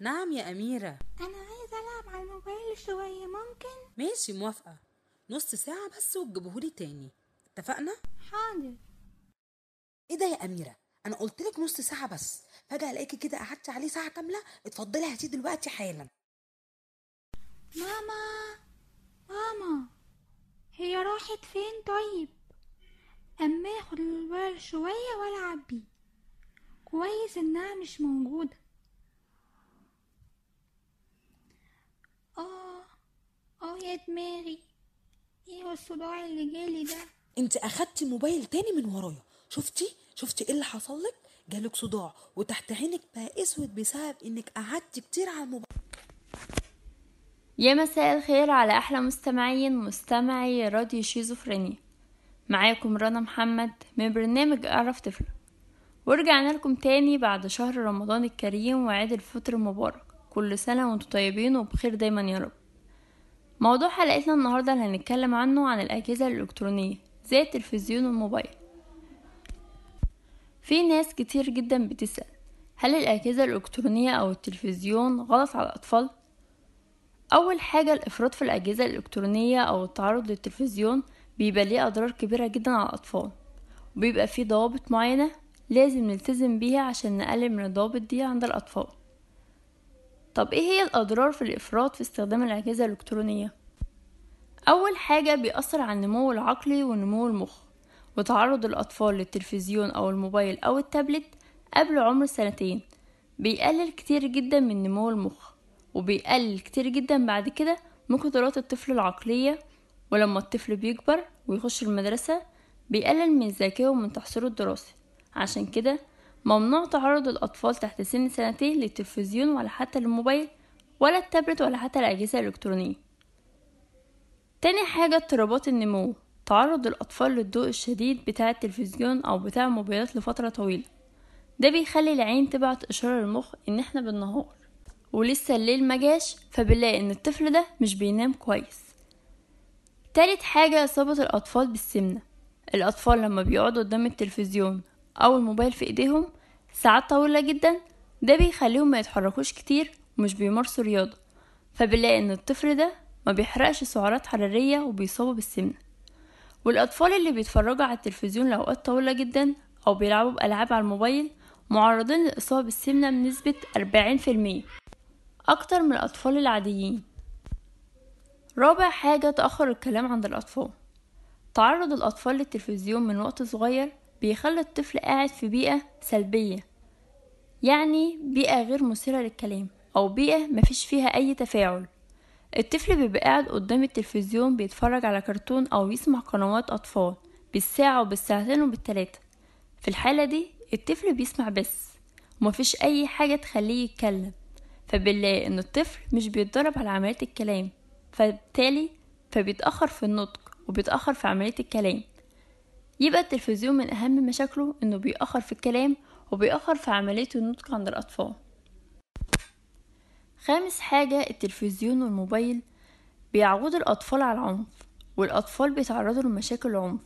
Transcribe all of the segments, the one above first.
نعم يا أميرة. أنا عايزة ألعب على الموبايل شوية ممكن؟ ماشي موافقة. نص ساعة بس وتجيبهولي تاني. اتفقنا؟ حاضر. إيه ده يا أميرة؟ أنا قلت لك نص ساعة بس. فجأة ألاقيكي كده قعدتي عليه ساعة كاملة. اتفضلي هاتيه دلوقتي حالا. ماما! ماما! هي راحت فين طيب؟ أما آخد الموبايل شوية وألعب بيه. كويس إنها مش موجودة. آه آه يا دماغي. إيه الصداع اللي جالي ده؟ أنت أخدتي موبايل تاني من ورايا. شفتي؟ شفتي إيه اللي حصل لك؟ جالك صداع وتحت عينك بقى أسود بسبب إنك قعدتي كتير على الموبايل. يا مساء الخير على أحلى مستمعين مستمعي راديو شيزوفرينيا. معاكم رنا محمد من برنامج أعرف طفل. ورجعنا لكم تاني بعد شهر رمضان الكريم وعيد الفطر المبارك. كل سنة وأنتم طيبين وبخير دايما يا رب. موضوع حلقتنا النهاردة اللي هنتكلم عنه عن الأجهزة الإلكترونية زي التلفزيون والموبايل. في ناس كتير جدا بتسأل هل الأجهزة الإلكترونية أو التلفزيون غلط على الأطفال؟ أول حاجة الإفراط في الأجهزة الإلكترونية أو التعرض للتلفزيون بيبقى ليه أضرار كبيرة جدا على الأطفال وبيبقى فيه ضوابط معينة لازم نلتزم بيها عشان نقلل من الضوابط دي عند الأطفال. طب إيه هي الأضرار في الإفراط في استخدام الأجهزة الإلكترونية؟ أول حاجة بيأثر على النمو العقلي ونمو المخ وتعرض الأطفال للتلفزيون أو الموبايل أو التابلت قبل عمر سنتين بيقلل كتير جدا من نمو المخ وبيقلل كتير جدا بعد كده من قدرات الطفل العقلية ولما الطفل بيكبر ويخش المدرسة بيقلل من ذكائه ومن تحصيله الدراسي عشان كده ممنوع تعرض الأطفال تحت سن سنتين للتلفزيون ولا حتى للموبايل ولا التابلت ولا حتى الأجهزة الإلكترونية. تاني حاجة اضطرابات النمو. تعرض الأطفال للضوء الشديد بتاع التلفزيون أو بتاع الموبايلات لفترة طويلة. ده بيخلي العين تبعت إشارة للمخ إن إحنا بالنهار ولسه الليل مجاش فبنلاقي إن الطفل ده مش بينام كويس. تالت حاجة إصابة الأطفال بالسمنة. الأطفال لما بيقعدوا قدام التلفزيون أو الموبايل في إيديهم ساعات طويلة جدا ده بيخليهم ما يتحركوش كتير ومش بيمارسوا رياضة. فبنلاقي إن الطفل ده ما بيحرقش سعرات حرارية وبيصابوا بالسمنة. والأطفال اللي بيتفرجوا على التلفزيون لأوقات طويلة جدا أو بيلعبوا بألعاب على الموبايل معرضين للإصابة بالسمنة بنسبة 40% أكتر من الأطفال العاديين. رابع حاجة تأخر الكلام عند الأطفال. تعرض الأطفال للتلفزيون من وقت صغير بيخلي الطفل قاعد في بيئة سلبية يعني بيئة غير مثيرة للكلام أو بيئة مفيش فيها أي تفاعل. الطفل بيبقى قاعد قدام التلفزيون بيتفرج على كرتون أو يسمع قنوات أطفال بالساعة وبالساعتين وبالتلاتة. في الحالة دي الطفل بيسمع بس ومفيش أي حاجة تخليه يتكلم. فبنلاقي إن الطفل مش بيتدرب على عملية الكلام فبالتالي فبيتأخر في النطق وبيتأخر في عملية الكلام. يبقى التلفزيون من أهم مشاكله إنه بيأخر في الكلام وبيأخر في عملية النطق عند الأطفال. خامس حاجة التلفزيون والموبايل بيعودوا الأطفال على العنف والأطفال بيتعرضوا لمشاكل العنف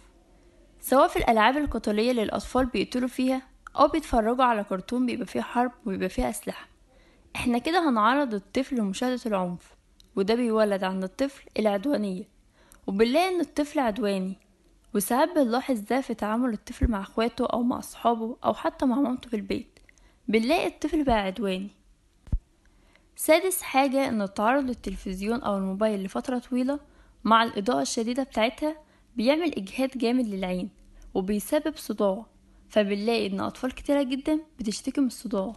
سواء في الألعاب القتالية اللي الأطفال بيقتلوا فيها أو بيتفرجوا على كرتون بيبقى فيه حرب وبيبقى فيه أسلحة. إحنا كده هنعرض الطفل لمشاهدة العنف وده بيولد عند الطفل العدوانية وبنلاقي إن الطفل عدواني وساعات بنلاحظ ده في تعامل الطفل مع اخواته أو مع اصحابه أو حتى مع مامته في البيت. بنلاقي الطفل بقى عدواني. سادس حاجة إن التعرض للتلفزيون أو الموبايل لفترة طويلة مع الإضاءة الشديدة بتاعتها بيعمل إجهاد جامد للعين وبيسبب صداع. فبنلاقي إن أطفال كتيرة جدا بتشتكي من الصداع.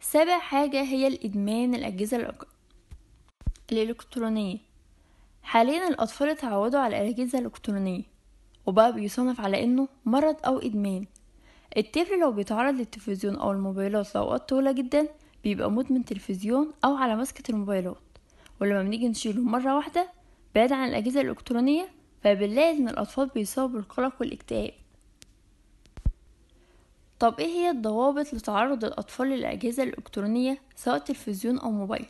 سابع حاجة هي الإدمان الأجهزة الإلك- الإلكترونية. حاليا الأطفال اتعودوا على الأجهزة الإلكترونية وبقى بيصنف على إنه مرض أو إدمان. الطفل لو بيتعرض للتلفزيون أو الموبايلات لأوقات طويلة جدا بيبقى مدمن تلفزيون أو على مسكة الموبايلات. ولما بنيجي نشيله مرة واحدة بعيد عن الأجهزة الإلكترونية فبنلاقي إن الأطفال بيصابوا بالقلق والاكتئاب. طب إيه هي الضوابط لتعرض الأطفال للأجهزة الإلكترونية سواء تلفزيون أو موبايل؟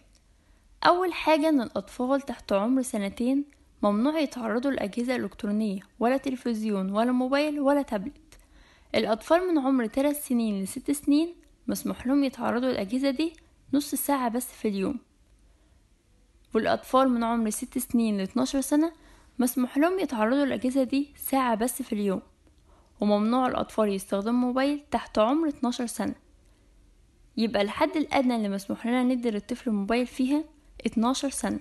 أول حاجة إن الأطفال تحت عمر سنتين ممنوع يتعرضوا للأجهزة الإلكترونية ولا تلفزيون ولا موبايل ولا تابلت. الأطفال من عمر 3 سنين لست سنين مسموح لهم يتعرضوا للأجهزة دي نص ساعة بس في اليوم. والأطفال من عمر ست سنين لاتناشر سنة مسموح لهم يتعرضوا للأجهزة دي ساعة بس في اليوم. وممنوع الأطفال يستخدموا موبايل تحت عمر 12 سنة. يبقى الحد الأدنى اللي مسموح لنا ندي للطفل موبايل فيها 12 سنة.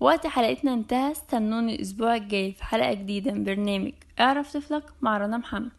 وقت حلقتنا انتهى استنوني الأسبوع الجاي في حلقة جديدة من برنامج اعرف طفلك مع رنا محمد.